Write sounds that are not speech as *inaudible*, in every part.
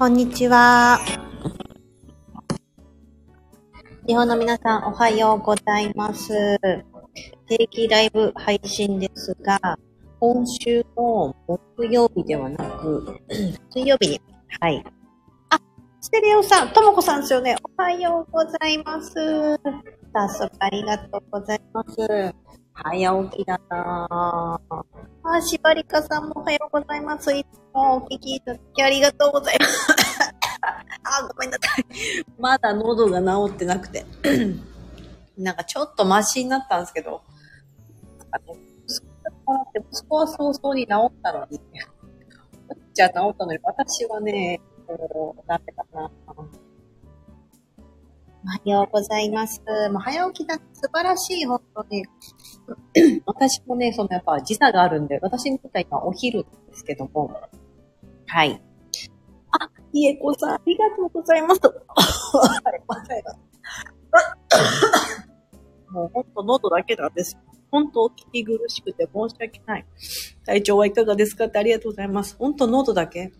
こんにちは。日本の皆さん、おはようございます。定期ライブ配信ですが、今週の木曜日ではなく、*clears throat* 水曜日に、はい。あ、ステレオさん、ともこさんですよね。おはようございます。早速ありがとうございます。早起きだなぁ。あ、しばりかさんもおはようございます。いつもお聞きいただきありがとうございます。*laughs* あ、ごめんなさい。まだ喉が治ってなくて。なんかちょっとマシになったんですけど、あの、息子がって息子は早々に治ったのに、じゃあ治ったのに、私はね、こう、ダメだな。おはようございます。もう早起きだ素晴らしい、本当に。*clears throat* 私もね、そのやっぱ時差があるんで、私にとっては今お昼ですけども、はい。あ、いえこさん、ありがとうございます。*laughs* もうほんと喉だけなんです。本当お聞き苦しくて申し訳ない。体調はいかがですかってありがとうございます。本当喉だけ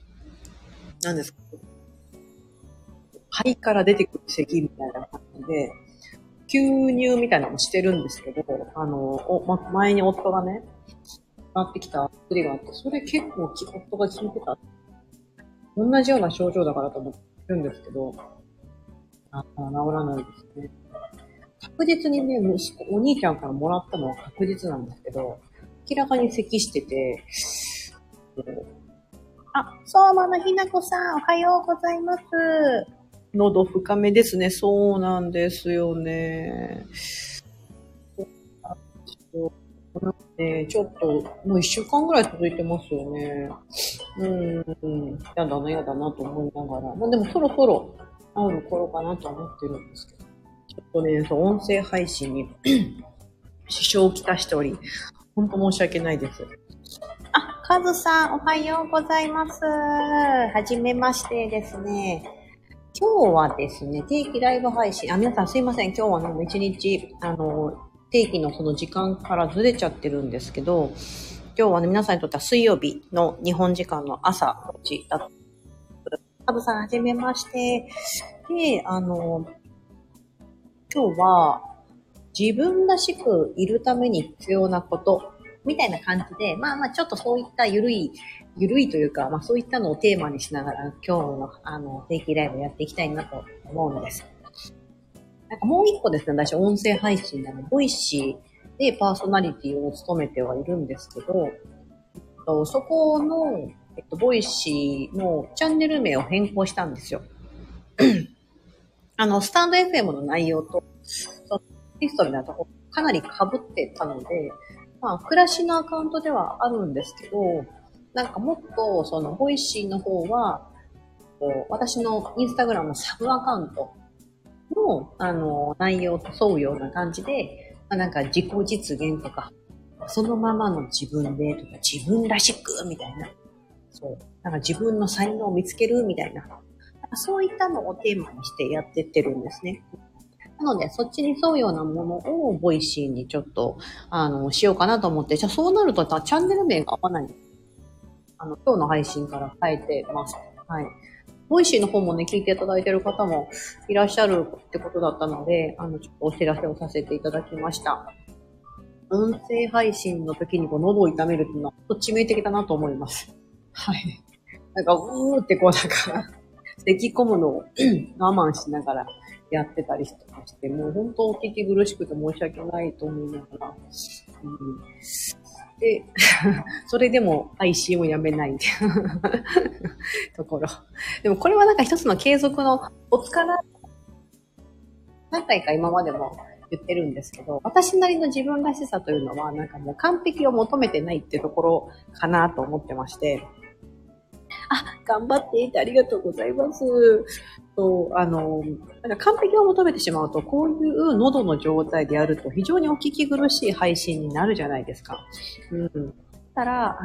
なんですか？肺から出てくる咳みたいな感じで、吸入みたいなのもしてるんですけど、あの、おま、前に夫がね、なってきた薬があって、それ結構き夫が聞いてた。同じような症状だからと思ってるんですけど、あ治らないですね。確実にね、息子、お兄ちゃんからもらったのは確実なんですけど、明らかに咳してて、あ、相馬のひなこさん、おはようございます。喉深めですね。そうなんですよね。ね、ちょっと、もう一週間ぐらい続いてますよね。うん、やだな、やだなと思いながら。まあでもそろそろ会う頃かなと思ってるんですけど。ちょっとね、そう、音声配信に *clears throat* 支障をきたしており、ほんと申し訳ないです。あ、カズさん、おはようございます。はじめましてですね。今日はですね、定期ライブ配信、あ、皆さんすいません。今日はね、もう一日、あの、定期のその時間からずれちゃってるんですけど、今日はね、皆さんにとっては水曜日の日本時間の朝5時だった。カブさん、はじめまして。で、あの、今日は自分らしくいるために必要なこと、みたいな感じで、まあまあちょっとそういったゆるい、ゆるいというか、まあそういったのをテーマにしながら今日のあの定期ライブやっていきたいなと思うんです。なんかもう一個ですね、私音声配信なの、ボイシーでパーソナリティを務めてはいるんですけど、そこの、えっと、ボイシーのチャンネル名を変更したんですよ。あの、スタンド FM の内容と、そのヒストリーなとこかなり被ってたので、まあ、暮らしのアカウントではあるんですけど、なんかもっと、その、ボイシーの方は、こう私のインスタグラムのサブアカウントの、あの、内容と沿うような感じで、まあ、なんか自己実現とか、そのままの自分でとか、自分らしくみたいな。そう。なんか自分の才能を見つけるみたいな。そういったのをテーマにしてやってってるんですね。なので、そっちに沿うようなものをボイシーにちょっと、あの、しようかなと思って、じゃあそうなると、チャンネル名が合わない。あの、今日の配信から変えてます。はい。ボイシーの方もね、聞いていただいている方もいらっしゃるってことだったので、あの、ちょっとお知らせをさせていただきました。音声配信の時にこう喉を痛めるっていうのは、と致命的だなと思います。はい。なんか、うーってこう、なんか、咳込むのを *clears throat* 我慢しながらやってたりとかして、もう本当お聞き苦しくて申し訳ないと思いながら。うん、で、それでも配信をやめないっていうところ。でもこれはなんか一つの継続のコツかな。何回か今までも言ってるんですけど、私なりの自分らしさというのは、なんかもう完璧を求めてないっていうところかなと思ってまして、あ、頑張っていてありがとうございます。と、あの、なんか完璧を求めてしまうと、こういう喉の状態でやると非常にお聞き苦しい配信になるじゃないですか。うん。たら、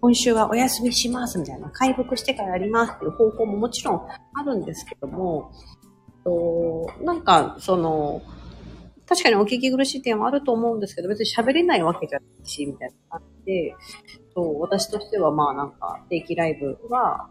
今週はお休みしますみたいな、回復してからやりますっていう方法ももちろんあるんですけども、となんか、その、確かにお聞き苦しい点はあると思うんですけど、別に喋れないわけじゃないし、みたいな感じで、そう私としてはまあなんか定期ライブは、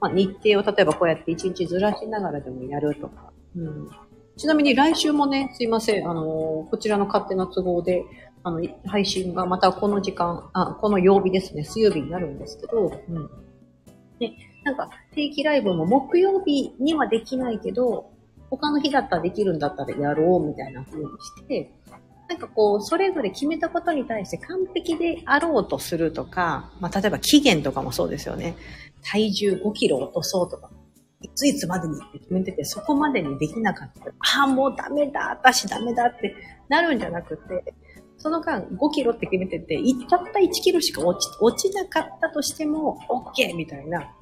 まあ、日程を例えばこうやって一日ずらしながらでもやるとか。うん、ちなみに来週もね、すいません、あのー、こちらの勝手な都合で、あの、配信がまたこの時間、あ、この曜日ですね、水曜日になるんですけど、うん。で、なんか定期ライブも木曜日にはできないけど、他の日だったらできるんだったらやろうみたいな風にして、なんかこう、それぞれ決めたことに対して完璧であろうとするとか、まあ、例えば期限とかもそうですよね。体重5キロ落とそうとか、いついつまでにって決めてて、そこまでにできなかったら、ああ、もうダメだ、私ダメだってなるんじゃなくて、その間5キロって決めてて、たった1キロしか落ち落ちなかったとしても OK みたいな。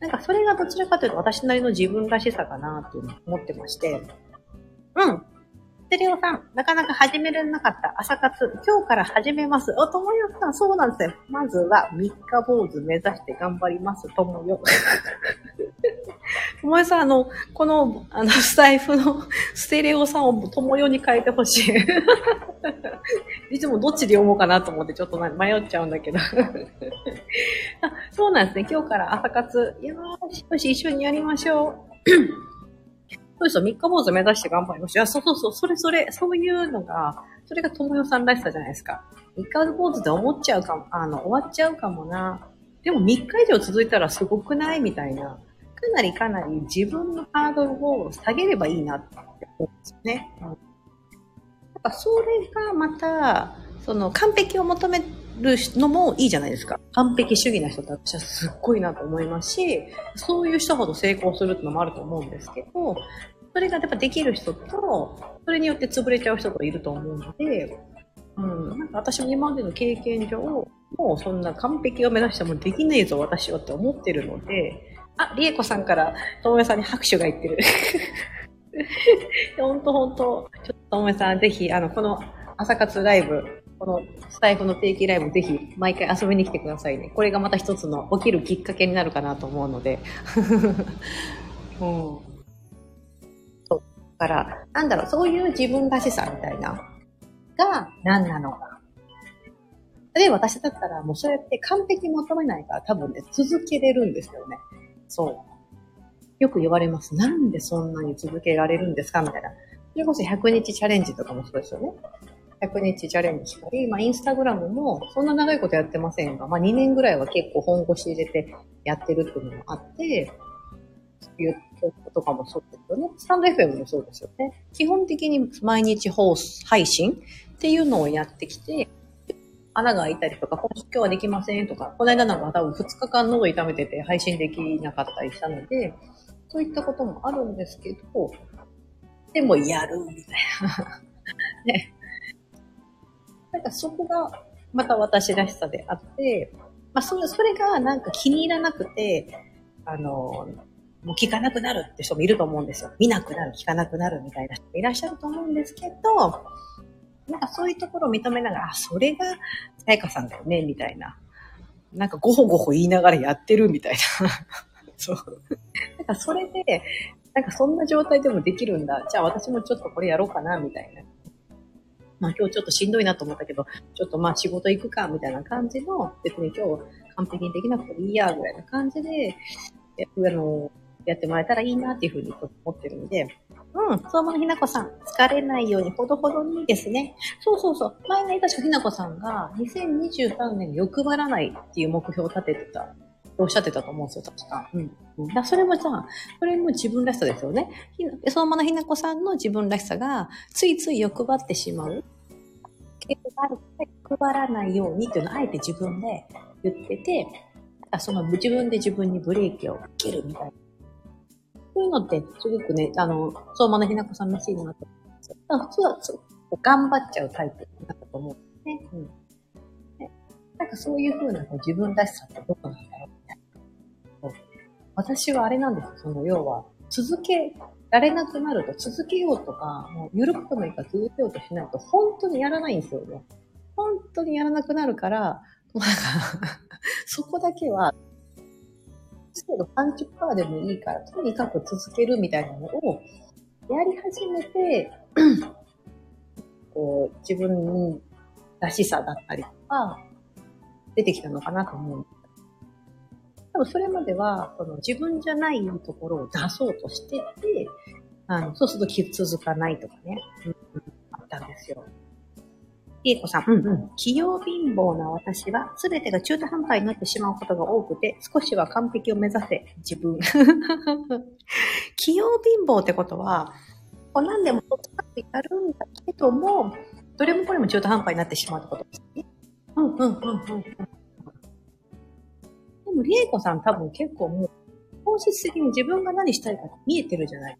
なんかそれがどちらかというと私なりの自分らしさかなっていうのを思ってまして。うん。ステレオさん、なかなか始められなかった朝活、今日から始めます。お、ともよさん、そうなんですよ。まずは3日坊主目指して頑張ります、ともよ。ともよさん、あの、この、あの、スタイフのステレオさんをともよに変えてほしい。*laughs* いつもどっちで読もうかなと思ってちょっと迷っちゃうんだけど *laughs* あ。そうなんですね。今日から朝活。よし、よし、一緒にやりましょう。そうですよ、三日坊主目指して頑張りました。いや、そうそうそう、それそれ、そういうのが、それが友よさんらしさじゃないですか。三日坊主で思っちゃうかも、あの、終わっちゃうかもな。でも三日以上続いたらすごくないみたいな。かなりかなり自分のハードルを下げればいいなって思うんですよね。うん、なんかそれがまた、その完璧を求めるのもいいじゃないですか。完璧主義な人って私はすっごいなと思いますし、そういう人ほど成功するってのもあると思うんですけど、それがやっぱできる人と、それによって潰れちゃう人といると思うので、うん、なんか私も今までの経験上、もうそんな完璧を目指してもできねえぞ私はって思ってるので、あ、りえこさんからともめさんに拍手が言ってる。ほんとほんと、ちょっとともめさんぜひ、あの、この朝活ライブ、このスタイフの定期ライブぜひ毎回遊びに来てくださいね。これがまた一つの起きるきっかけになるかなと思うので。うん。そう。だから、なんだろう、そういう自分らしさみたいな、が何なのか。例えば私だったらもうそうやって完璧求めないから多分ね、続けれるんですよね。そう。よく言われます。なんでそんなに続けられるんですかみたいな。それこそ100日チャレンジとかもそうですよね。100日チャレンジしたり、まあ、インスタグラムもそんな長いことやってませんが、まあ、2年ぐらいは結構本腰入れてやってるっていうのもあって、そういうことかもそうですよね。スタンド FM もそうですよね。基本的に毎日放送、配信っていうのをやってきて、穴が開いたりとか、今日はできませんとか、この間なんか多分2日間喉痛めてて配信できなかったりしたので、そういったこともあるんですけど、でもやるみたいな。*laughs* ね。なんかそこがまた私らしさであって、まあそれ、それがなんか気に入らなくて、あの、もう聞かなくなるって人もいると思うんですよ。見なくなる、聞かなくなるみたいな人もいらっしゃると思うんですけど、なんかそういうところを認めながら、あ、それがさやかさんだよね、みたいな。なんかごほごほ言いながらやってるみたいな。*laughs* そう。なんかそれで、なんかそんな状態でもできるんだ。じゃあ私もちょっとこれやろうかな、みたいな。まあ今日ちょっとしんどいなと思ったけど、ちょっとまあ仕事行くか、みたいな感じの、別に今日完璧にできなくていいや、ぐらいな感じで、やあの、やってもらえたらいいなっていうふうに思ってるんで、うん、相馬のひなこさん、疲れないようにほどほどにですね。そうそうそう。前に確かひなこさんが2023年欲張らないっていう目標を立ててたおっしゃってたと思うんですよ、確か。うん。だそれもじゃあ、それも自分らしさですよね。相馬のひなこさんの自分らしさが、ついつい欲張ってしまう。傾向がある欲張らないようにっていうのをあえて自分で言ってて、その自分で自分にブレーキをかけるみたいな。そういうのって、すごくね、あの、相馬のひなこさんらしいなと思うんですよ。普通はそう、頑張っちゃうタイプだったと思うんですね。うん。なんかそういう風な自分らしさってどこなんだろう私はあれなんですよ。その、要は、続けられなくなると、続けようとか、もう緩くてもいいから続けようとしないと、本当にやらないんですよね。本当にやらなくなるから、なんかそこだけは、けど30%でもいいから、とにかく続けるみたいなのを、やり始めて、*clears throat* こう、自分らしさだったりとか、出てきたのかなと思う多分それまでは、その自分じゃないところを出そうとしてて、あの、そうすると気続かないとかね、うん、あったんですよ。りえこさん、うんうん。器用貧乏な私は、すべてが中途半端になってしまうことが多くて、少しは完璧を目指せ、自分。*laughs* 器用貧乏ってことは、こう何でもやるんだけども、どれもこれも中途半端になってしまうってことですね。うんうんうんうん。でも、りえこさん多分結構もう、本質的に自分が何したいか見えてるじゃない。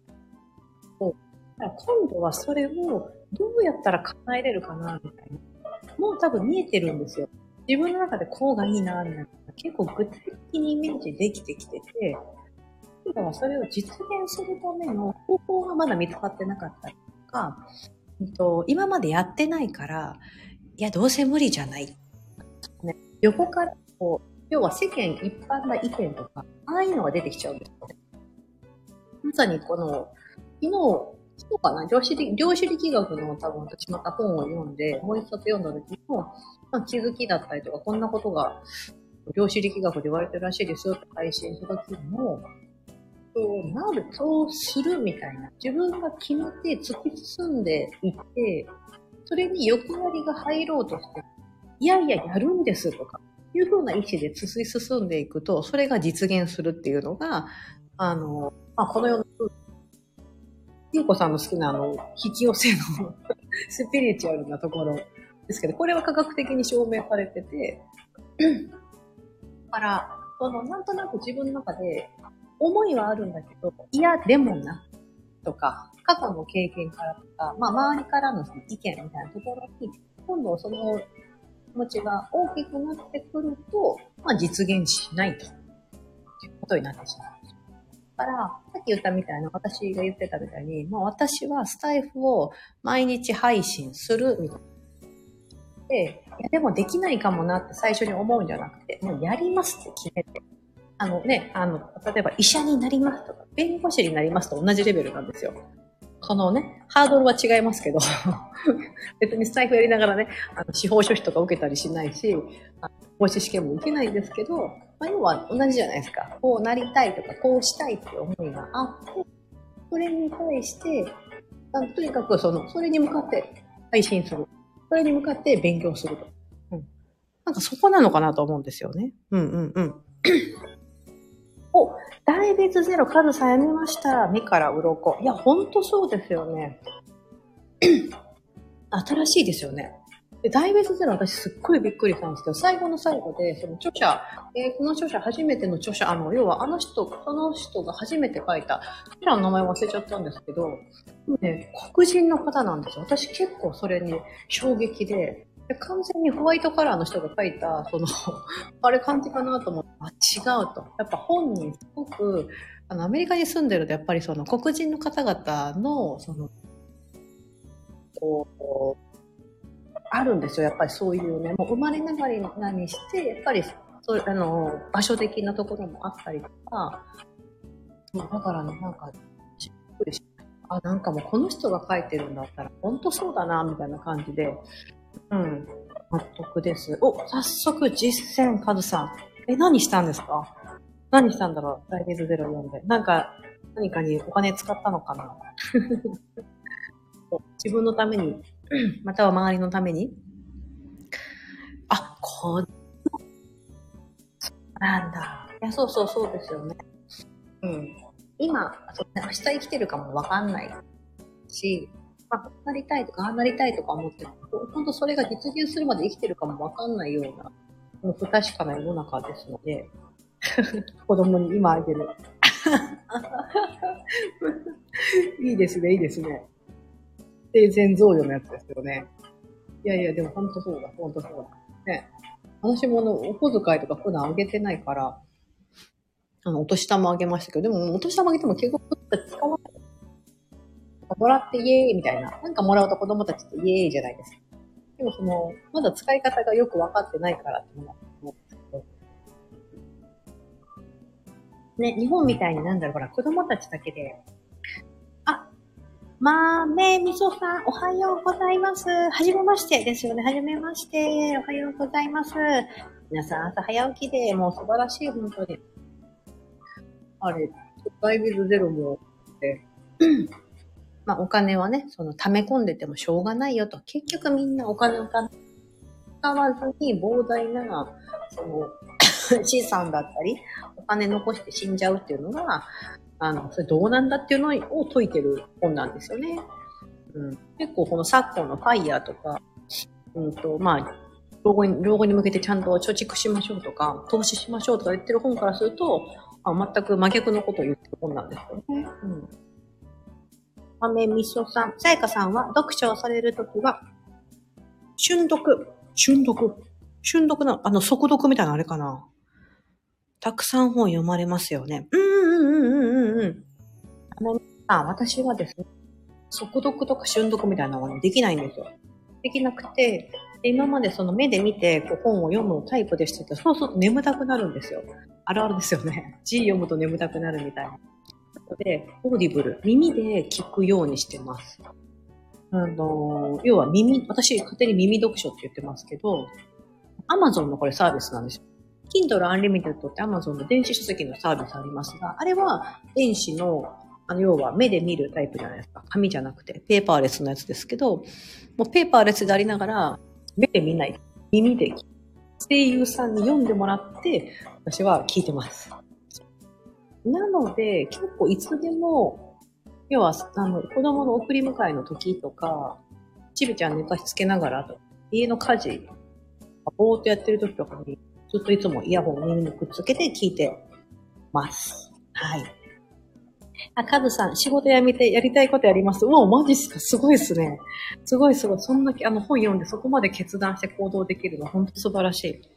そう。だから今度はそれをどうやったら叶えれるかな、みたいな。もう多分見えてるんですよ。自分の中でこうがいいな、みたいな。結構具体的にイメージできてきてて、今度はそれを実現するための方法がまだ見つかってなかったりとか、と今までやってないから、いや、どうせ無理じゃない。ね、横からこう、要は世間一般な意見とか、ああいうのが出てきちゃうんですよ。まさにこの、昨日、そうかな量子力、量子力学の多分私また本を読んで、もう一冊読んだ時も、まあ、気づきだったりとか、こんなことが量子力学で言われてるらしいですよって配信した時も、そうなる、そうするみたいな。自分が決めて突き進んでいって、それに欲張りが入ろうとして、いやいややるんですとか、いうふうな意思で進んでいくと、それが実現するっていうのが、あの、まあ、この世のゆうこさんの好きなあの、引き寄せの *laughs* スピリチュアルなところですけど、これは科学的に証明されてて、だ *clears throat* から、その、なんとなく自分の中で思いはあるんだけど、いや、でもな、とか、過去の経験からとか、まあ、周りからの意見みたいなところに、今度その気持ちが大きくなってくると、まあ、実現しないと。いうことになってしまう。から、さっき言ったみたいな、私が言ってたみたいに、まあ私はスタイフを毎日配信するみたいな。で、いやでもできないかもなって最初に思うんじゃなくて、もうやりますって決めて。あのね、あの、例えば医者になりますとか、弁護士になりますと同じレベルなんですよ。このね、ハードルは違いますけど、*laughs* 別にスタイフやりながらね、あの司法書士とか受けたりしないし、講師試験も受けないんですけど、まあ、要は同じじゃないですか。こうなりたいとか、こうしたいっていう思いがあって、それに対して、とにかくその、それに向かって配信する。それに向かって勉強すると。うん。なんかそこなのかなと思うんですよね。うんうんうん。お、大別ゼロ、カズさんやめました。目から鱗。いや、ほんとそうですよね。*clears throat* 新しいですよね。で、大別ゼロ私すっごいびっくりしたんですけど、最後の最後で、その著者、えー、この著者初めての著者、あの、要はあの人、その人が初めて書いた、著者の名前忘れちゃったんですけど、ね、黒人の方なんですよ。私結構それに衝撃、で完全にホワイトカラーの人が書いた、その *laughs* あれ感じかなと思って、あ、違うと。やっぱ本人すごく、あの、アメリカに住んでると、やっぱりその黒人の方々の、その、こう、あるんですよ。やっぱりそういうね、もう生まれながらにして、やっぱり、そうあの、場所的なところもあったりとか、だからね、なんか、しっくりしあ、なんかもうこの人が書いてるんだったら、本当そうだな、みたいな感じで、うん、納得です。お、早速実践、カズさん。え、何したんですか？何したんだろう？ライズゼロ読んで。なんか、何かにお金使ったのかな？自分のために *clears throat* または周りのために。あ、こう、なんだ。いや、そうそうそうですよね。うん。今、明日生きてるかもわかんないし、あ、なりたいとか、ああなりたいとか思って、本当それが実現するまで生きてるかもわかんないような、この不確かな世の中ですので、*laughs* 子供に今あげる。*laughs* いいですね、いいですね。生前贈与のやつですよね。いやいや、でも本当そうだ、本当そうだ。ね。私もあの、お小遣いとか普段あげてないから、あの、お年玉あげましたけど、でもお年玉あげても結局使わない。もらってイエーイみたいな。なんかもらうと子供たちってイエーイじゃないですか。でもその、まだ使い方がよくわかってないからって思うんですけど。ね、日本みたいになんだろう、ほら、子供たちだけで、豆みそさん、おはようございます。はじめましてですよね。はじめまして。おはようございます。皆さん朝早起きで、もう素晴らしい、本当に。あれ、バイビズゼロも、で、まあお金はね、その溜め込んでてもしょうがないよと。結局みんなお金を使わずに膨大な、その、*coughs* 資産だったり、お金残して死んじゃうっていうのが、あの、それどうなんだっていうのを解いてる本なんですよね。うん、結構この昨今のファイヤーとか、うんと、まあ、老後に、老後に向けてちゃんと貯蓄しましょうとか、投資しましょうとか言ってる本からすると、あ全く真逆のことを言ってる本なんですよね。うん。豆みそさん、さやかさんは読書をされるときは、瞬読、瞬読、瞬読の、あの、速読みたいなあれかな。たくさん本読まれますよね。うんうんうんうんうんうん。あの、あ、私はですね、速読とか瞬読みたいなのはできないんですよ。できなくて、今までその目で見てこう本を読むタイプでしたけど、そうすると眠たくなるんですよ。あるあるですよね。字読むと眠たくなるみたいな。で、オーディブル、耳で聞くようにしてます。あの、要は耳、私勝手に耳読書って言ってますけど、Amazon のこれサービスなんですよ。Kindle Unlimited って Amazon の電子書籍のサービスありますが、あれは電子の、あの、要は目で見るタイプじゃないですか。紙じゃなくて、ペーパーレスのやつですけど、もうペーパーレスでありながら、目で見ない。耳で声優さんに読んでもらって、私は聞いてます。なので、結構いつでも、要は、あの、子供の送り迎えの時とか、ちびちゃん寝かしつけながらと、家の家事、ぼーっとやってる時とかに、ずっといつもイヤホンを耳にくっつけて聞いてます。はい。あ、カズさん、仕事辞めてやりたいことやります。うわ、マジっすかすごいっすね。すごいすごい。そんな、あの、本読んでそこまで決断して行動できるの、ほんと素晴らしい。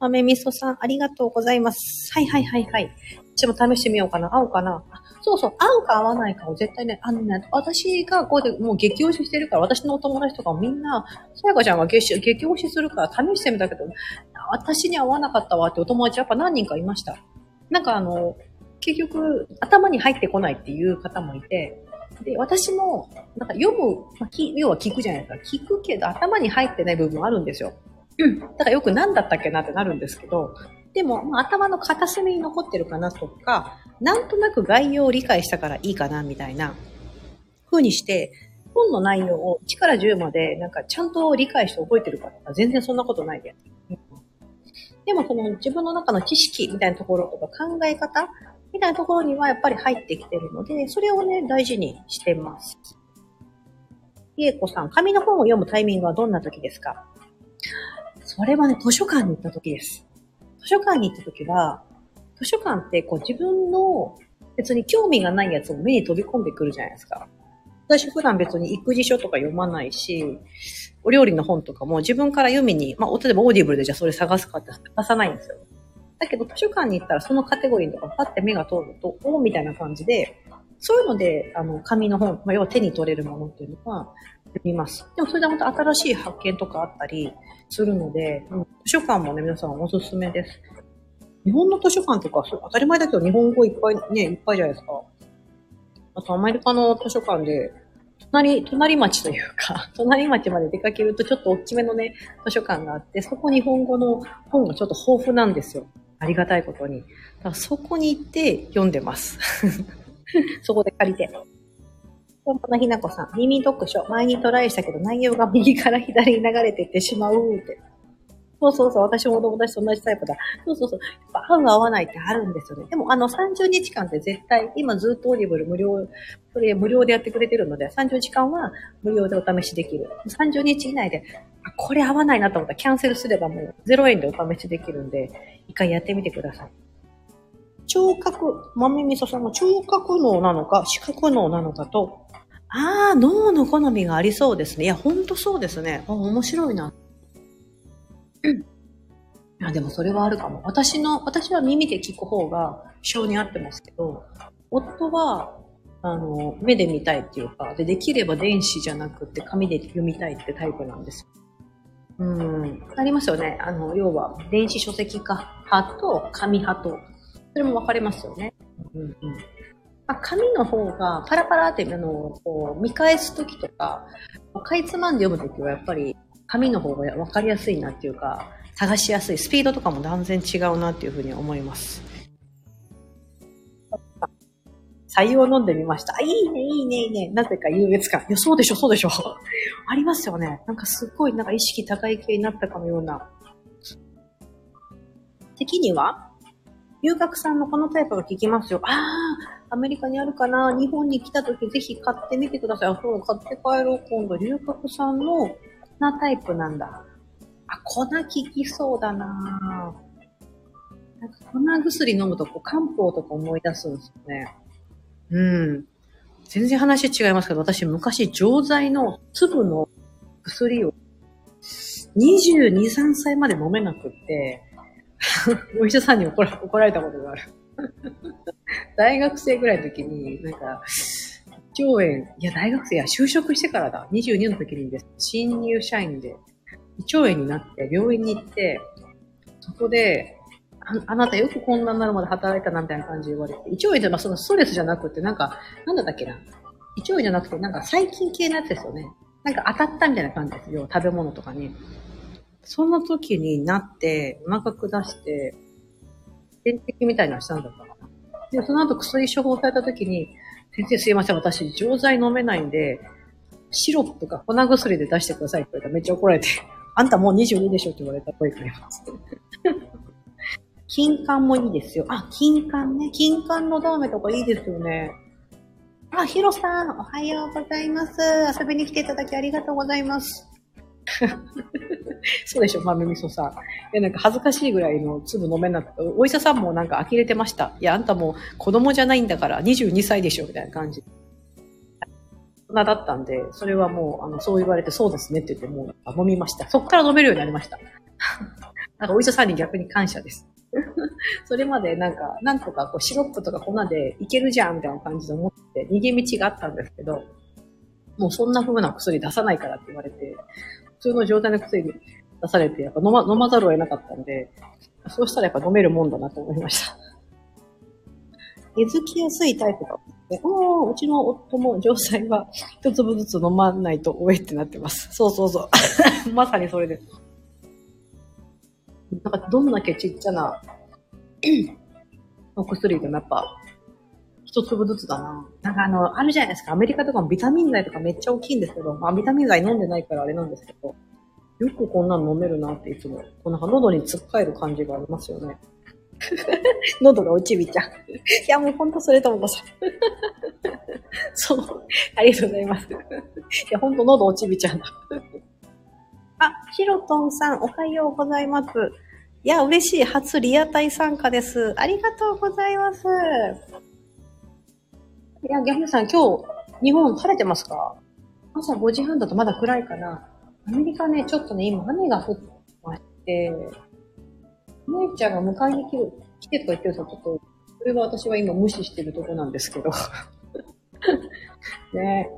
豆味噌さん、ありがとうございます。はいはいはいはい。私も試してみようかな。合うかな？あそうそう、合うか合わないかを絶対ね、あのね、私がこうでもう激推ししてるから、私のお友達とかもみんな、さやかちゃんが激激推しするから試してみたけど、私に合わなかったわってお友達やっぱ何人かいました。なんかあの、結局、頭に入ってこないっていう方もいて、で、私も、なんか読む、まあ、要は聞くじゃないですか。聞くけど頭に入ってない部分あるんですよ。うん。だからよく何だったっけなってなるんですけど、でも、まあ、頭の片隅に残ってるかなとか、なんとなく概要を理解したからいいかなみたいな風にして、本の内容を1から10までなんかちゃんと理解して覚えてるかとか、全然そんなことないで。でもその自分の中の知識みたいなところとか考え方みたいなところにはやっぱり入ってきてるので、それをね、大事にしてます。りえこさん、紙の本を読むタイミングはどんな時ですか？それはね、図書館に行った時です。図書館に行った時は、図書館ってこう自分の別に興味がないやつも目に飛び込んでくるじゃないですか。私普段別に育児書とか読まないし、お料理の本とかも自分から読みに、まあ、例えばオーディブルでじゃあそれ探すかって探さないんですよ。だけど図書館に行ったらそのカテゴリーとかパッて目が通ると、おみたいな感じで、そういうので、あの、紙の本、まあ、要は手に取れるものっていうのは読みます。でもそれでまた新しい発見とかあったりするので、うん、図書館もね、皆さんおすすめです。日本の図書館とか、当たり前だけど日本語いっぱいね、いっぱいじゃないですか。あとアメリカの図書館で、隣、隣町というか、*laughs* 隣町まで出かけるとちょっと大きめのね、図書館があって、そこ日本語の本がちょっと豊富なんですよ。ありがたいことに。だからそこに行って読んでます。*laughs* そこで借りて。本当のひなこさん、耳読書、前にトライしたけど内容が右から左に流れていってしまうって。そうそうそう、私も友達と同じタイプだ。そうそうそう。やっぱ合う合わないってあるんですよね。でもあの30日間って絶対、今ずっとオーディブル無料、それ無料でやってくれてるので、30日間は無料でお試しできる。30日以内で、あ、これ合わないなと思ったらキャンセルすればもう0円でお試しできるんで、一回やってみてください。聴覚、豆味噌さんも聴覚脳なのか、視覚脳なのかと、ああ、脳の好みがありそうですね。いや、ほんとそうですね。あ面白いな。うん。いや、でもそれはあるかも。私の、私は耳で聞く方が性に合ってますけど、夫は、あの、目で見たいっていうか、で、できれば電子じゃなくて紙で読みたいってタイプなんです。うん。ありますよね。あの、要は、電子書籍化派と紙派と、それも分かれますよね。うんうん。まあ、紙の方がパラパラっていうのをこう見返すときとか、かいつまんで読むときはやっぱり紙の方が分かりやすいなっていうか、探しやすい。スピードとかも断然違うなっていうふうに思います。採用飲んでみました。あ、いいね、いいね、いいね。なぜか優越感。いや、そうでしょ、そうでしょ。*laughs* ありますよね。なんかすっごい、なんか意識高い系になったかのような。的には、遊学さんのこのタイプが聞きますよ。ああ、アメリカにあるかな日本に来た時ぜひ買ってみてください。あ、そう、買って帰ろう、今度。遊学さんのなタイプなんだ。あ、粉効きそうだななんか粉薬飲むとこう漢方とか思い出すんですよね。うん。全然話違いますけど、私昔錠剤の粒の薬を22、3歳まで飲めなくって、*laughs* お医者さんに怒ら怒られたことがある。*laughs* 大学生ぐらいの時に、なんか、胃腸炎、いや、大学生や、就職してからだ。22の時にです。新入社員で、胃腸炎になって病院に行って、そこで、ああなたよくこんなになるまで働いたなみたいな感じで言われて、胃腸炎ってまあそのストレスじゃなくて、なんか、なんだったっけな。胃腸炎じゃなくて、なんか細菌系のやつですよね。なんか当たったみたいな感じですよ。食べ物とかに。そんな時になって、お腹下して、点滴みたいなのしたんだったかな。で、その後薬処方された時に、先生すいません、私、錠剤飲めないんで、シロップか粉薬で出してくださいって言われたらめっちゃ怒られて、あんたもう22でしょって言われた声かります。*laughs* 金柑もいいですよ。あ、金柑ね。金柑のダーメとかいいですよね。あ、ヒロさん、おはようございます。遊びに来ていただきありがとうございます。*laughs* *laughs* そうでしょ、豆味噌さん。いや、なんか恥ずかしいぐらいの粒飲めなくて、お医者さんもなんか呆れてました。いや、あんたもう子供じゃないんだから22歳でしょ、みたいな感じ。大人だったんで、それはもう、あの、そう言われて、そうですねって言って、もう飲みました。そっから飲めるようになりました。*laughs* なんかお医者さんに逆に感謝です。*laughs* それまでなんか、なんとかこうシロップとか粉でいけるじゃんみたいな感じで思って逃げ道があったんですけど、もうそんな風な薬出さないからって言われて、通の状態の薬に出されて、やっぱ飲ま飲まざるを得なかったんで、そうしたらやっぱ飲めるもんだなと思いました。根付きやすいタイプが、おー、うちの夫も錠剤は一粒ずつ飲まないとおえってなってます。そうそうそう。*laughs* まさにそれです。なんかどんだけちっちゃなお薬でもやっぱ一粒ずつだな。なんかあの、あるじゃないですか。アメリカとかもビタミン剤とかめっちゃ大きいんですけど、まあビタミン剤飲んでないからあれなんですけど、よくこんなの飲めるなっていつも、こうなんか喉につっかえる感じがありますよね。*laughs* 喉が落ちびちゃう。*laughs* いや、もうほんとそれともさ。*laughs* そう。ありがとうございます。いや、ほんと喉落ちびちゃうあ、ヒロトンさん、おはようございます。いや、嬉しい。初リアタイ参加です。ありがとうございます。いや、ギャフさん、今日、日本晴れてますか？朝5時半だとまだ暗いかな。アメリカね、ちょっとね、今雨が降ってまして、姉ちゃんが迎えに来る、来てとか言ってると、ちょっと、それは私は今無視してるとこなんですけど。*laughs* ね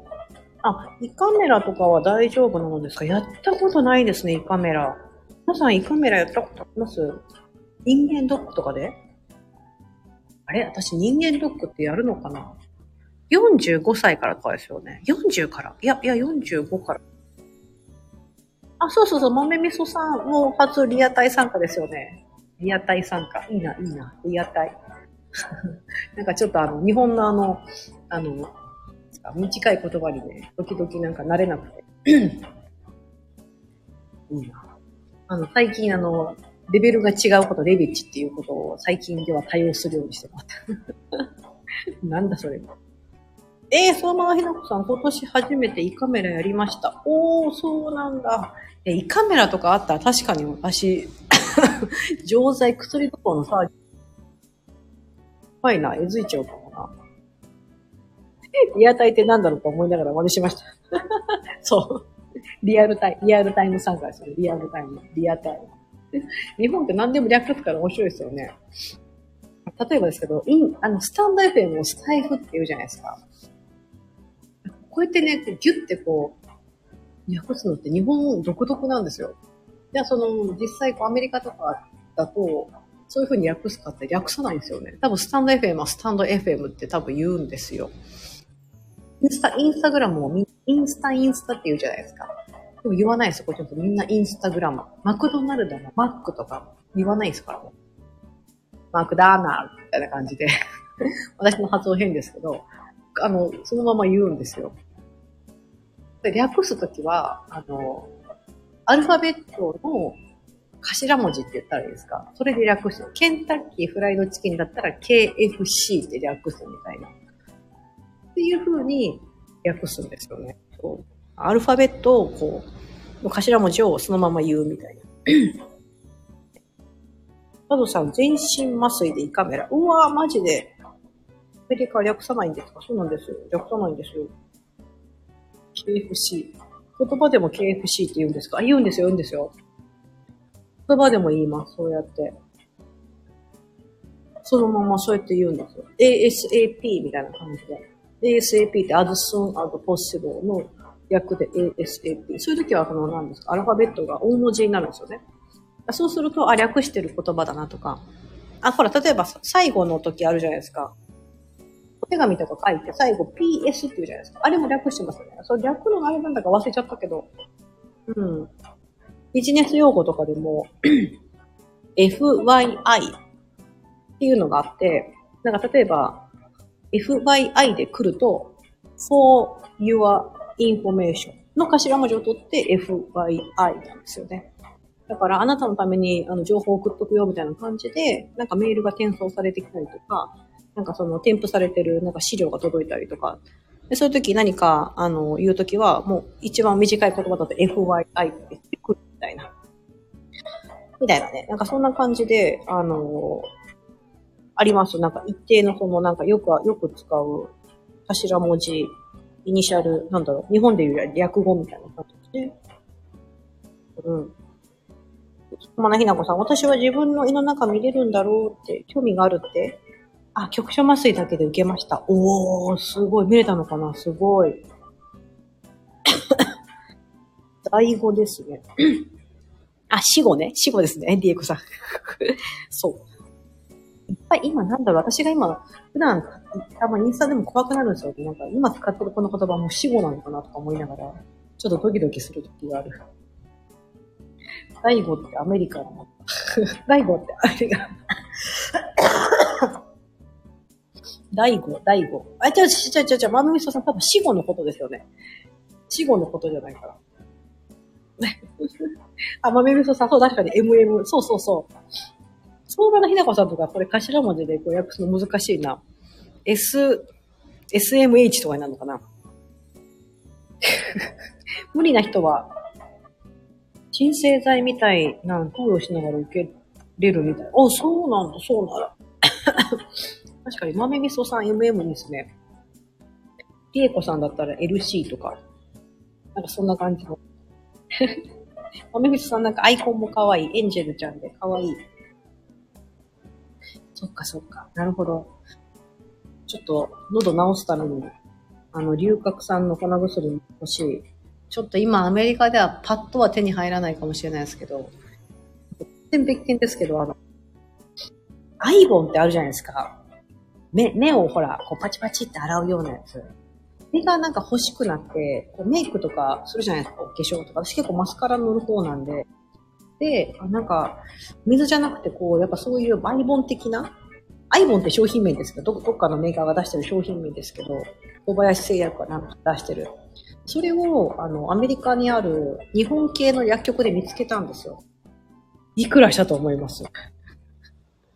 あ、胃カメラとかは大丈夫なのですか？やったことないですね、胃カメラ。皆さん胃カメラやったことあります？人間ドックとかで？あれ？私人間ドックってやるのかな？45歳からとかですよね。40から。いや、いや、45から。あ、そうそうそう、豆味噌さんも初リアタイ参加ですよね。リアタイ参加。いいな、いいな、リアタイ。*laughs* なんかちょっとあの、日本のあの、あの、短い言葉にね、時々なんか慣れなくて。*clears throat* いいな。あの、最近あの、レベルが違うこと、レベッチっていうことを最近では対応するようにしてます。*laughs* なんだそれ。えー、相馬ひなこさん、今年初めて胃カメラやりました。おー、そうなんだ。え、胃カメラとかあったら確かに私、*laughs* 錠剤、薬とかのさ、はいな、えずいちゃうかもな。リアタイってなんだろうと思いながら真似しました。*laughs* そう。リアルタイム、リアルタイム参加ですよ。リアルタイム、リアタイム。日本って何でも略すから面白いですよね。例えばですけど、イン、あの、スタンド FM をスタイフって言うじゃないですか。こうやってね、ギュッてこう、訳すのって日本独特なんですよ。じゃあその、実際こうアメリカとかだと、そういう風に訳すかって略さないんですよね。多分スタンド FM はスタンド FM って多分言うんですよ。インスタ、インスタグラムもインスタ、インスタって言うじゃないですか。でも言わないですよ。これちょっとみんなインスタグラム。マクドナルドのマックとか言わないですから。マクダーナルみたいな感じで *laughs* 私の発音変ですけど、あの、そのまま言うんですよ。で略すときは、あの、アルファベットの頭文字って言ったらいいですか？それで略す。ケンタッキーフライドチキンだったら KFC って略すみたいな。っていう風に略すんですよね。そうアルファベットをこう、頭文字をそのまま言うみたいな。*coughs* 佐藤さん、全身麻酔で胃カメラ。うわぁ、マジで。アメリカは略さないんですか？そうなんですよ。略さないんですよ。KFC。言葉でも KFC って言うんですか？言うんですよ、言うんですよ。言葉でも言います、そうやって。そのままそうやって言うんですよ。ASAP みたいな感じで。ASAP って as soon as possible の訳で ASAP。そういう時は、この何ですか、アルファベットが大文字になるんですよね。そうすると、あ、略してる言葉だなとか。あ、ほら、例えば最後の時あるじゃないですか。手紙とか書いて最後 PS って言うじゃないですか。あれも略してますよね。それ略のあれなんだか忘れちゃったけど。うん。ビジネス用語とかでも *clears throat* FYI っていうのがあって、なんか例えば FYI で来ると for your information の頭文字を取って FYI なんですよね。だから、あなたのために、あの、情報を送っとくよ、みたいな感じで、なんかメールが転送されてきたりとか、なんかその、添付されてる、なんか資料が届いたりとか、でそういう時何か、あの、言う時は、もう一番短い言葉だと FYI って言ってくるみたいな。みたいなね。なんかそんな感じで、あの、あります。なんか一定のその、なんかよくは、よく使う頭文字、イニシャル、なんだろう、日本でいう略語みたいな感じですね。うん。まなひなこさん、私は自分の胃の中見れるんだろうって、興味があるって。あ、局所麻酔だけで受けました。おー、すごい。見れたのかな？すごい。*coughs* 第5ですね。あ、死後ね。死後ですね。ディエコさん。*laughs* そう。いっぱい今なんだろう。私が今、普段、多分インスタでも怖くなるんですよ。なんか今使ってるこの言葉も死後なのかなとか思いながら、ちょっとドキドキする時がある。*laughs* 大悟ってアメリカの。*laughs* 大悟ってアメリカ。大悟、大悟。あ、違う違う違う違う、マムミソさん多分死後のことですよね。死後のことじゃないから。*laughs* あ、マメミソさん、そう、確かに MM。そうそうそう。相場のひなこさんとか、これ頭文字でこう訳すの難しいな。S、SMH とかになるのかな *laughs* 無理な人は、鎮静剤みたいな投与しながら受けれるみたい。あ、そうなんだ、そうなら。確かに豆味噌さん MM ですね。リエコさんだったら LC とか。なんかそんな感じの。*laughs* 豆味噌さんなんかアイコンも可愛い。エンジェルちゃんで可愛い。そっかそっか。なるほど。ちょっと喉治すために、あの、龍角散の粉薬も欲しい。ちょっと今アメリカではパッとは手に入らないかもしれないですけど、全別件ですけど、あの、アイボンってあるじゃないですか。目、目をほら、こうパチパチって洗うようなやつ。目がなんか欲しくなって、こうメイクとかするじゃないですか、お化粧とか。私結構マスカラ塗る方なんで。で、なんか、水じゃなくてこう、やっぱそういうアイボン的なアイボンって商品名ですけど、どっかのメーカーが出してる商品名ですけど、小林製薬かなんか出してる。それを、あの、アメリカにある日本系の薬局で見つけたんですよ。いくらしたと思います？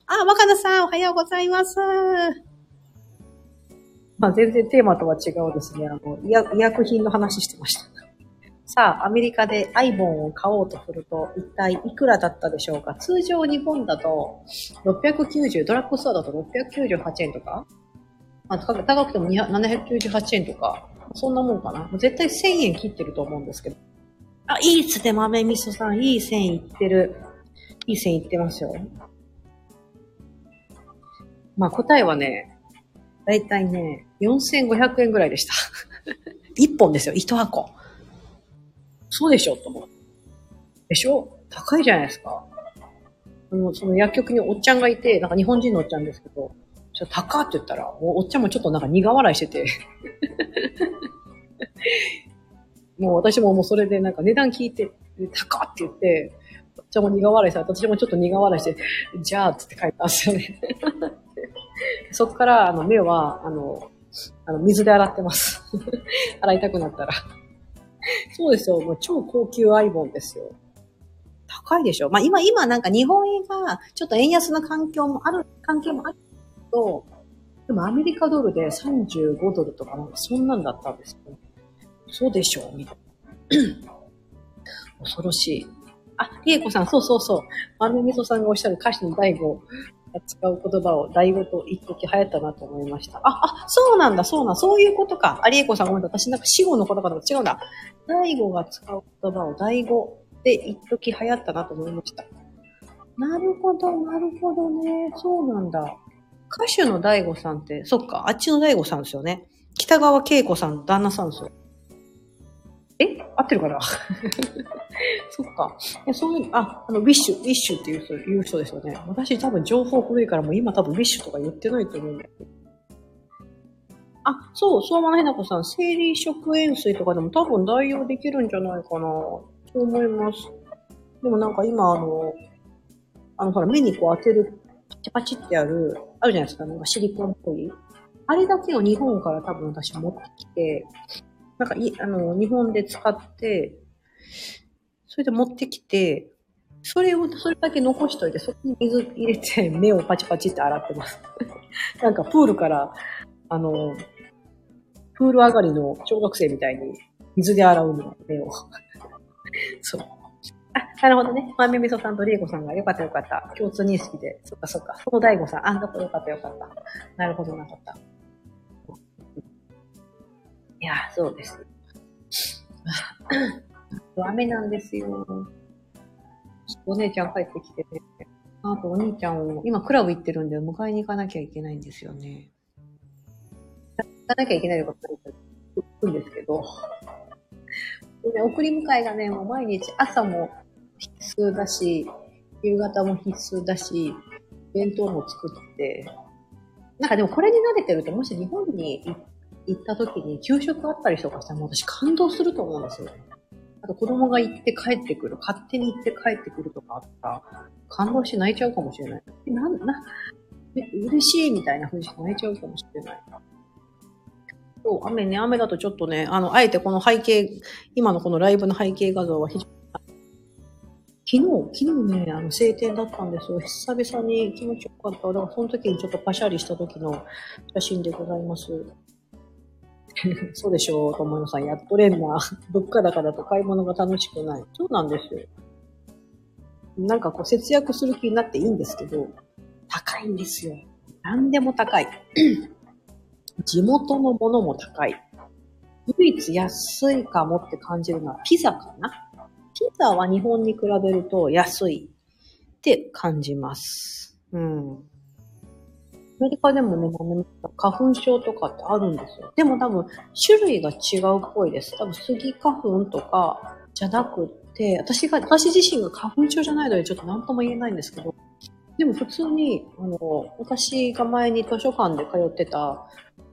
あ、若菜さん、おはようございます。まあ、全然テーマとは違うですね。あの、医薬品の話してました。さあ、アメリカでアイボンを買おうとすると、一体いくらだったでしょうか？通常日本だと、690、ドラッグストアだと698円とか、まあ、高くても798円とか、そんなもんかな？絶対1000円切ってると思うんですけど。あ、いいっすね、豆味噌さん。いい線いってる。いい線いってますよ。まあ答えはね、だいたいね、4500円ぐらいでした。*laughs* 1本ですよ、1箱。そうでしょと思う。でしょ？高いじゃないですか。あの、その薬局におっちゃんがいて、なんか日本人のおっちゃんですけど、ちょっと高って言ったら、おっちゃんもちょっとなんか苦笑いしてて *laughs* もう私ももうそれでなんか値段聞いて、高って言って、おっちゃんも苦笑いされて、私もちょっと苦笑いして、じゃあ、つって書いたんですよねそっから、あの、目は、あの、あの、水で洗ってます。*laughs* 洗いたくなったら。そうですよ。もう超高級アイボンですよ。高いでしょ。まあ今、今なんか日本円がちょっと円安な環境もある、関係もあるけど、でもアメリカドルで35ドルとかなんかそんなんだったんですよ。そうでしょうみたいな。恐ろしい。あ、りえこさん、そうそうそう。豆みそさんがおっしゃる歌詞の大悟が使う言葉を大悟と一時流行ったなと思いました。あ、あ、そうなんだ、そうなん、そういうことか。あ、りえこさんごめんなさい。私なんか死後の言葉とか違うんだ。大悟が使う言葉を大悟で一時流行ったなと思いました。なるほど、なるほどね。そうなんだ。歌手の大悟さんって、そっか、あっちの大悟さんですよね。北川景子さんの旦那さんですよ。合ってるかな？*laughs* そっか。えそういう、あ、あの、ウィッシュ、ウィッシュっていう人言う人ですよね。私多分情報古いからもう今多分ウィッシュとか言ってないと思うんだけど。あ、そう、相馬のへなこさん、生理食塩水とかでも多分代用できるんじゃないかな。そう思います。でもなんか今あの、あのほら目にこう当てる、パチパチってやる、あるじゃないですか、なんかシリコンっぽい。あれだけを日本から多分私持ってきて、なんかい、あの、日本で使って、それで持ってきて、それを、それだけ残しといて、そこに水入れて、*laughs* 目をパチパチって洗ってます。*laughs* なんかプールから、あの、プール上がりの小学生みたいに水で洗うの、目を。*laughs* そう。あ、なるほどね。まみみそさんとりえこさんがよかったよかった。共通認識で。そっかそっか。その大悟さん。あ、どこよかったよかった。なるほどなかった。いや、そうです。*coughs* 雨なんですよ。お姉ちゃん帰ってきてて、あとお兄ちゃんを、今クラブ行ってるんで迎えに行かなきゃいけないんですよね。行かなきゃいけないことないと行くんですけど、ね送り迎えがね、もう毎日朝も必須だし、夕方も必須だし、弁当も作って、なんかでもこれに慣れてると、もし日本に行っ行った時に給食あったりとかしたら、もう私感動すると思うんですよ。あと子供が行って帰ってくる、勝手に行って帰ってくるとかあったら、感動して泣いちゃうかもしれない。なん、な、嬉しいみたいな風にして泣いちゃうかもしれない。そう、雨ね、雨だとちょっとね、あの、あえてこの背景、今のこのライブの背景画像は非常に、昨日、昨日ね、あの、晴天だったんですよ。久々に気持ちよかった。だからその時にちょっとパシャリした時の写真でございます。*laughs* そうでしょう、友野さん。やっとれんな。物価高だと買い物が楽しくない。そうなんですよ。なんかこう節約する気になっていいんですけど、高いんですよ。何でも高い。*clears throat* 地元のものも高い。唯一安いかもって感じるのはピザかな。ピザは日本に比べると安いって感じます。うん。アメリカでもね、花粉症とかってあるんですよ。でも多分種類が違うっぽいです。多分スギ花粉とかじゃなくて、私が、私自身が花粉症じゃないのでちょっと何とも言えないんですけど、でも普通に、あの、私が前に図書館で通ってた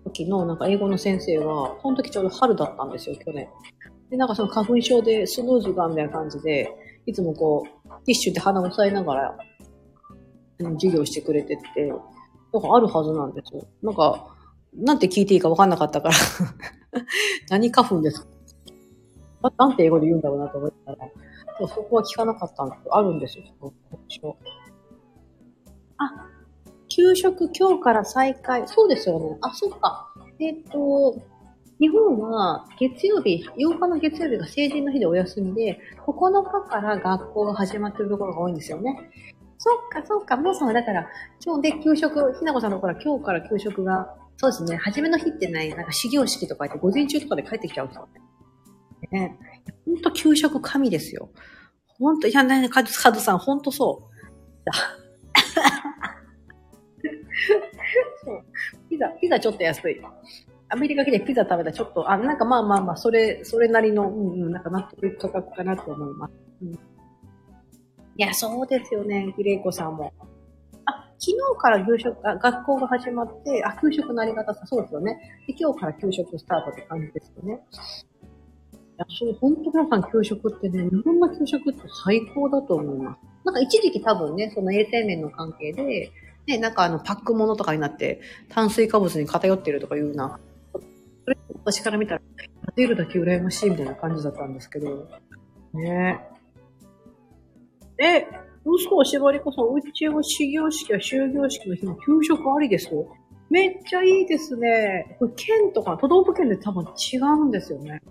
時のなんか英語の先生は、その時ちょうど春だったんですよ、去年。で、なんかその花粉症でスヌーズがみたいな感じで、いつもこう、ティッシュで鼻を押さえながら、授業してくれてて、なんかあるはずなんですよ。なんか、なんて聞いていいか分かんなかったから、*laughs* 何花粉ですか？なんて英語で言うんだろうなと思ったら、そこは聞かなかったんですけど、あるんですよ、その花粉症。あ、給食今日から再開。そうですよね。あ、そっか。えっ、と、日本は月曜日、8日の月曜日が成人の日でお休みで、9日から学校が始まってるところが多いんですよね。そっか、そっか。もうさんはだから、今日で給食、ひなこさんのところは今日から給食が、そうですね。初めの日ってね、なんか始業式とか言って午前中とかで帰ってきちゃうんですよね。ね。ほんと給食神ですよ。ほんと、いやね、カズカズさん、ほんとそう。そう。ピザ、ピザちょっと安い。アメリカ来てピザ食べたらちょっと、あ、なんかまあまあまあ、それ、それなりの、うんうん、なんか納得価格かなと思います。うん、いや、そうですよね、グレイコさんも。あ、昨日から給食、あ学校が始まって、あ、給食のあり方さ、そうですよね。で、今日から給食スタートって感じですよね。いや、そう、本当皆さん給食ってね、日本の給食って最高だと思います。なんか一時期多分ね、その衛生面の関係で、ね、なんかあの、パックものとかになって、炭水化物に偏ってるとかいうな、それ私から見たら、立てるだけ羨ましいみたいな感じだったんですけど、ね、嘘、しばりこさん、うちは始業式や終業式の日も給食ありですよ。めっちゃいいですね。これ県とか、都道府県で多分違うんですよね。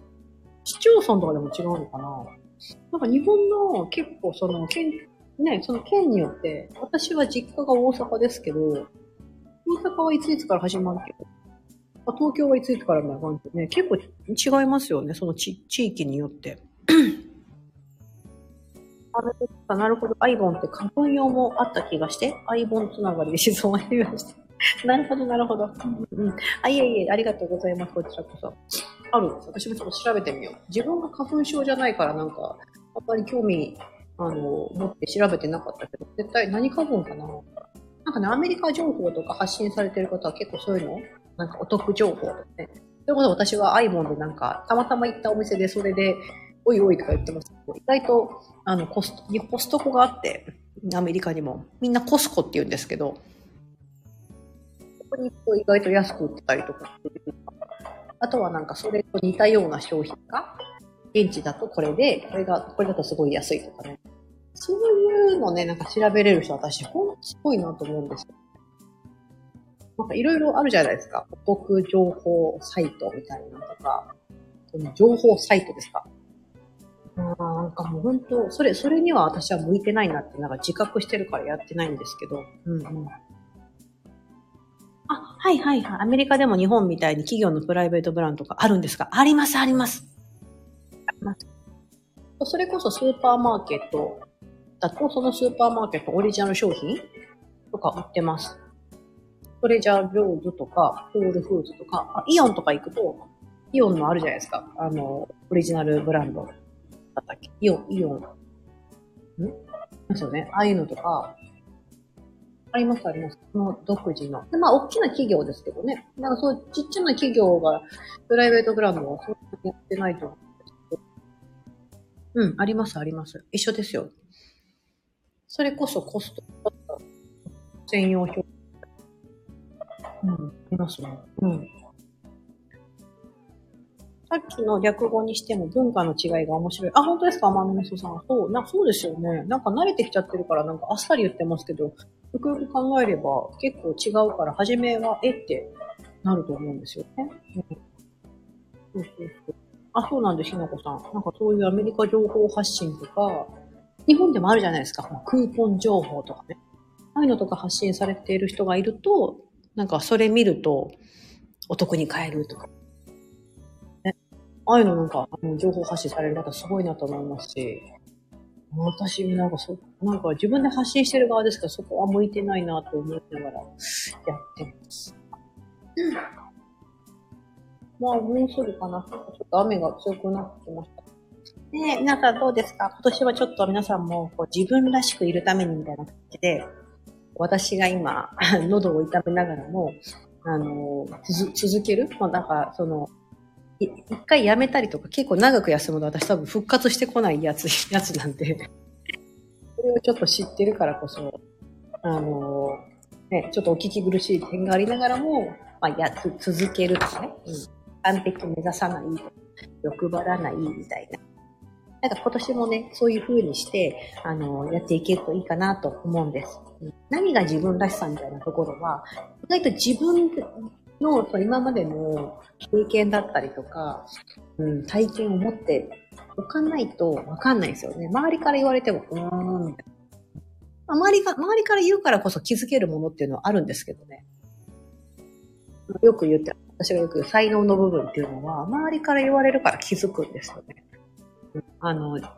市町村とかでも違うのかななんか日本の結構その県、ね、その県によって、私は実家が大阪ですけど、大阪はいついつから始まるけど、あ東京はいついつからみたいな感じでね、結構違いますよね、その地域によって。あれですか、なるほど。アイボンって花粉用もあった気がして、アイボンつながりで静まりました。*laughs* なるほど、なるほど。うん。あ、いえいえ、ありがとうございます、こちらこそ。あるんです。私もちょっと調べてみよう。自分が花粉症じゃないから、なんか、あんまり興味、あの、持って調べてなかったけど、絶対何花粉かな？なんかね、アメリカ情報とか発信されてる方は結構そういうの？なんかお得情報とかね。ということで私はアイボンでなんか、たまたま行ったお店でそれで、おいおいとか言ってますけど、意外と、あの、コスト、コストコがあって、アメリカにも。みんなコスコって言うんですけど、そこに行くと意外と安く売ってたりとかあとはなんかそれと似たような商品が、現地だとこれで、これが、これだとすごい安いとかね。そういうのね、なんか調べれる人私、ほんとすごいなと思うんですよ。なんかいろいろあるじゃないですか。お得情報サイトみたいなのとか、その情報サイトですか。あーなんかもう本当、それ、それには私は向いてないなって、なんか自覚してるからやってないんですけど。うんうん。あ、はいはいはい。アメリカでも日本みたいに企業のプライベートブランドとかあるんですか？あります、あります。それこそスーパーマーケットだと、そのスーパーマーケットオリジナル商品とか売ってます。トレジャーローズとか、ホールフーズとか、あイオンとか行くと、イオンのあるじゃないですか。あの、オリジナルブランドだったっけ？イオン、イオン。ん？ですよね。ああいうのとか、あります、あります。その独自の。でまあ、大きな企業ですけどね。なんかそういうちっちゃな企業が、プライベートブランドはそんなにやってないと思うんですけど。うん、あります、あります。一緒ですよ。それこそコスト専用表。うん、ありますね。うん。さっきの略語にしても文化の違いが面白い。あ、本当ですか？天野そさん。そう、な、そうですよね。なんか慣れてきちゃってるから、なんかあっさり言ってますけど、よくよく考えれば結構違うから、初めはえってなると思うんですよね。うん、そうそうそう。あ、そうなんです、ひなこさん。なんかそういうアメリカ情報発信とか、日本でもあるじゃないですか。クーポン情報とかね。ああいうのとか発信されている人がいると、なんかそれ見ると、お得に買えるとか。ああいうのなんか、情報発信される方すごいなと思いますし、私、なんかそ、なんか自分で発信してる側ですから、そこは向いてないなと思いながらやってます。まあ、もうすぐかな。ちょっと雨が強くなってきました。ねえ、皆さんどうですか？今年はちょっと皆さんもこう自分らしくいるためにみたいな感じで、私が今、喉を痛めながらも、あの、続続ける？まあ、なんか、その、一回やめたりとか結構長く休むと私多分復活してこないやつ、*laughs* やつなんで、それをちょっと知ってるからこそ、あの、ね、ちょっとお聞き苦しい点がありながらも、まあ、やつ、続けるとかね、うん、完璧目指さない、欲張らないみたいな。なんか今年もね、そういう風にして、あの、やっていけるといいかなと思うんです。何が自分らしさみたいなところは、意外と自分のその今までの経験だったりとか、うん、体験を持っておかないとわかんないですよね。周りから言われても、うーん、みたいな。周りが、周りから言うからこそ気づけるものっていうのはあるんですけどね。よく言って、私がよく言う才能の部分っていうのは、周りから言われるから気づくんですよね。あの、だ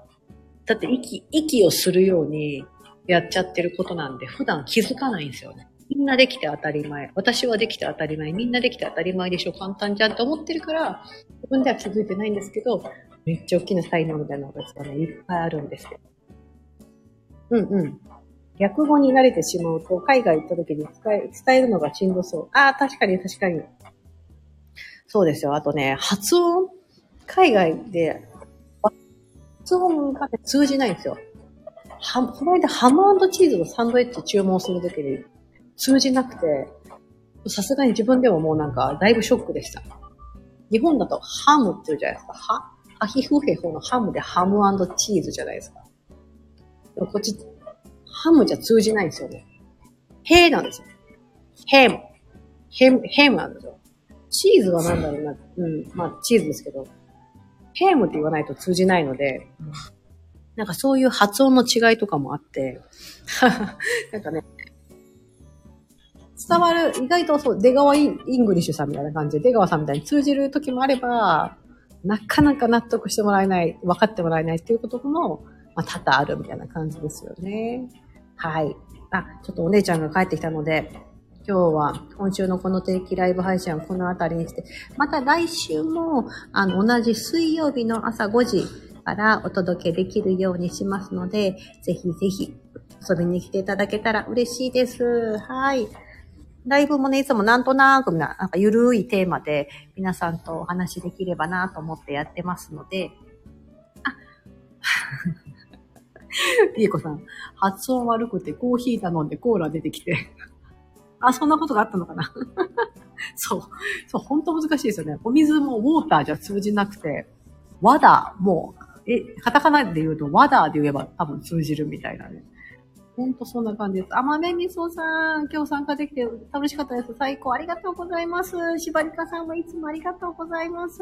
って息、息をするようにやっちゃってることなんで、普段気づかないんですよね。みんなできて当たり前。私はできて当たり前。みんなできて当たり前でしょ。簡単じゃんと思ってるから、自分では気づいてないんですけど、めっちゃ大きな才能みたいなのがね、いっぱいあるんですよ。うんうん。逆語に慣れてしまうと、海外行った時に使え伝えるのがしんどそう。ああ、確かに確かに。そうですよ。あとね、発音海外で、発音が、通じないんですよ。は、この間ハムチーズのサンドイッチ注文するときに、通じなくて、さすがに自分でももうなんか、だいぶショックでした。日本だとハムって言うじゃないですか。は、アヒフヘホのハムでハムチーズじゃないですか。でもこっち、ハムじゃ通じないんですよね。ヘーなんですよ。ヘム。ヘム、ヘムなんですよ。チーズはなんだろうな。うん。まあ、チーズですけど、ヘムって言わないと通じないので、なんかそういう発音の違いとかもあって、*laughs* なんかね、伝わる、意外とそう、出川イングリッシュさんみたいな感じで、出川さんみたいに通じる時もあれば、なかなか納得してもらえない、分かってもらえないっていうことも、まあ、多々あるみたいな感じですよね。はい。あ、ちょっとお姉ちゃんが帰ってきたので、今日は今週のこの定期ライブ配信はこの辺りにして、また来週も、あの、同じ水曜日の朝5時からお届けできるようにしますので、ぜひぜひ遊びに来ていただけたら嬉しいです。はい。ライブもね、いつもなんとなくな、なんかゆるいテーマで皆さんとお話できればなと思ってやってますので、あ、*laughs* ピーコさん、発音悪くてコーヒー頼んでコーラ出てきてあ、そんなことがあったのかな *laughs* そう。そう、ほんと難しいですよね。お水もウォーターじゃ通じなくて、ワダーもう、え、カタカナで言うとワダーで言えば多分通じるみたいなね。ほんとそんな感じです。あまめみそさん、今日参加できて楽しかったです。最高。ありがとうございます。しばりかさんもいつもありがとうございます。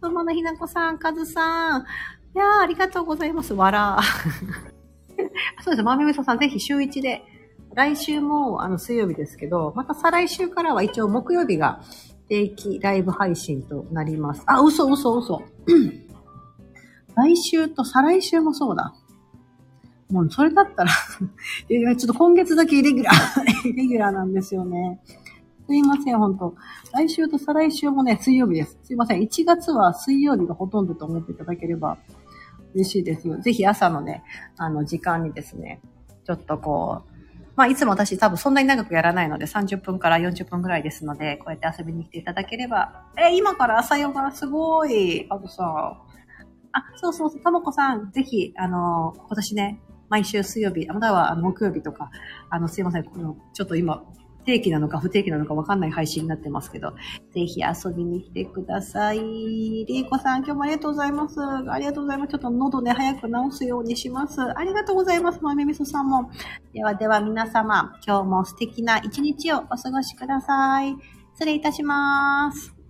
そののひなこさん、かずさん。いやー、ありがとうございます。わら。*laughs* そうです。まめみそさん、ぜひ週1で。来週も、あの、水曜日ですけど、また再来週からは一応木曜日が定期ライブ配信となります。あ、嘘嘘嘘。*clears throat* 来週と再来週もそうだ。もうそれだったら *laughs* ちょっと今月だけイレギュラー *laughs* イレギュラーなんですよね。すいません、本当来週と再来週もね、水曜日です。すいません。1月は水曜日がほとんどと思っていただければ嬉しいです。ぜひ朝のね、あの、時間にですね、ちょっとこう、まあ、いつも私多分そんなに長くやらないので、30分から40分ぐらいですので、こうやって遊びに来ていただければ。え、今から朝ヨガすごい。あとさ、あ、そうそうそう、ともこさん、ぜひ、あの、今年ね、毎週水曜日、または木曜日とか、あの、すいません、この、ちょっと今、定期なのか不定期なのかわかんない配信になってますけど、ぜひ遊びに来てください。りーこさん、今日もありがとうございます。ありがとうございます。ちょっと喉ね、早く治すようにします。ありがとうございます。まめみそさんも。ではでは皆様、今日も素敵な一日をお過ごしください。失礼いたします。